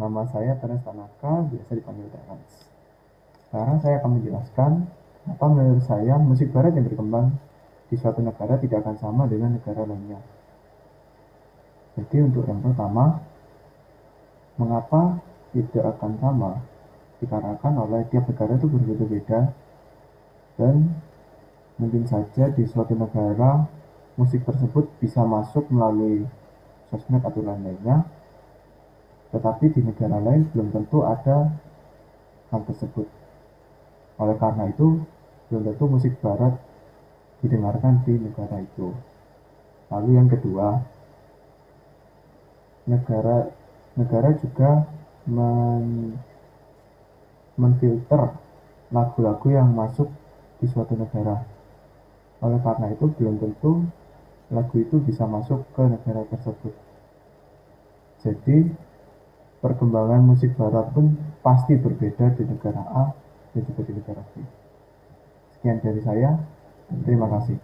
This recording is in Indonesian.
Nama saya Terence Tanaka, biasa dipanggil Terence. Sekarang saya akan menjelaskan apa menurut saya musik barat yang berkembang di suatu negara tidak akan sama dengan negara lainnya. Jadi untuk yang pertama, mengapa tidak akan sama? Dikarenakan oleh tiap negara itu berbeda-beda dan mungkin saja di suatu negara musik tersebut bisa masuk melalui sosmed atau lain-lainnya tetapi di negara lain belum tentu ada hal tersebut. Oleh karena itu, belum tentu musik barat didengarkan di negara itu. Lalu yang kedua, negara negara juga men, menfilter lagu-lagu yang masuk di suatu negara. Oleh karena itu, belum tentu lagu itu bisa masuk ke negara tersebut. Jadi, perkembangan musik barat pun pasti berbeda di negara A dan juga di negara B. Sekian dari saya, terima kasih.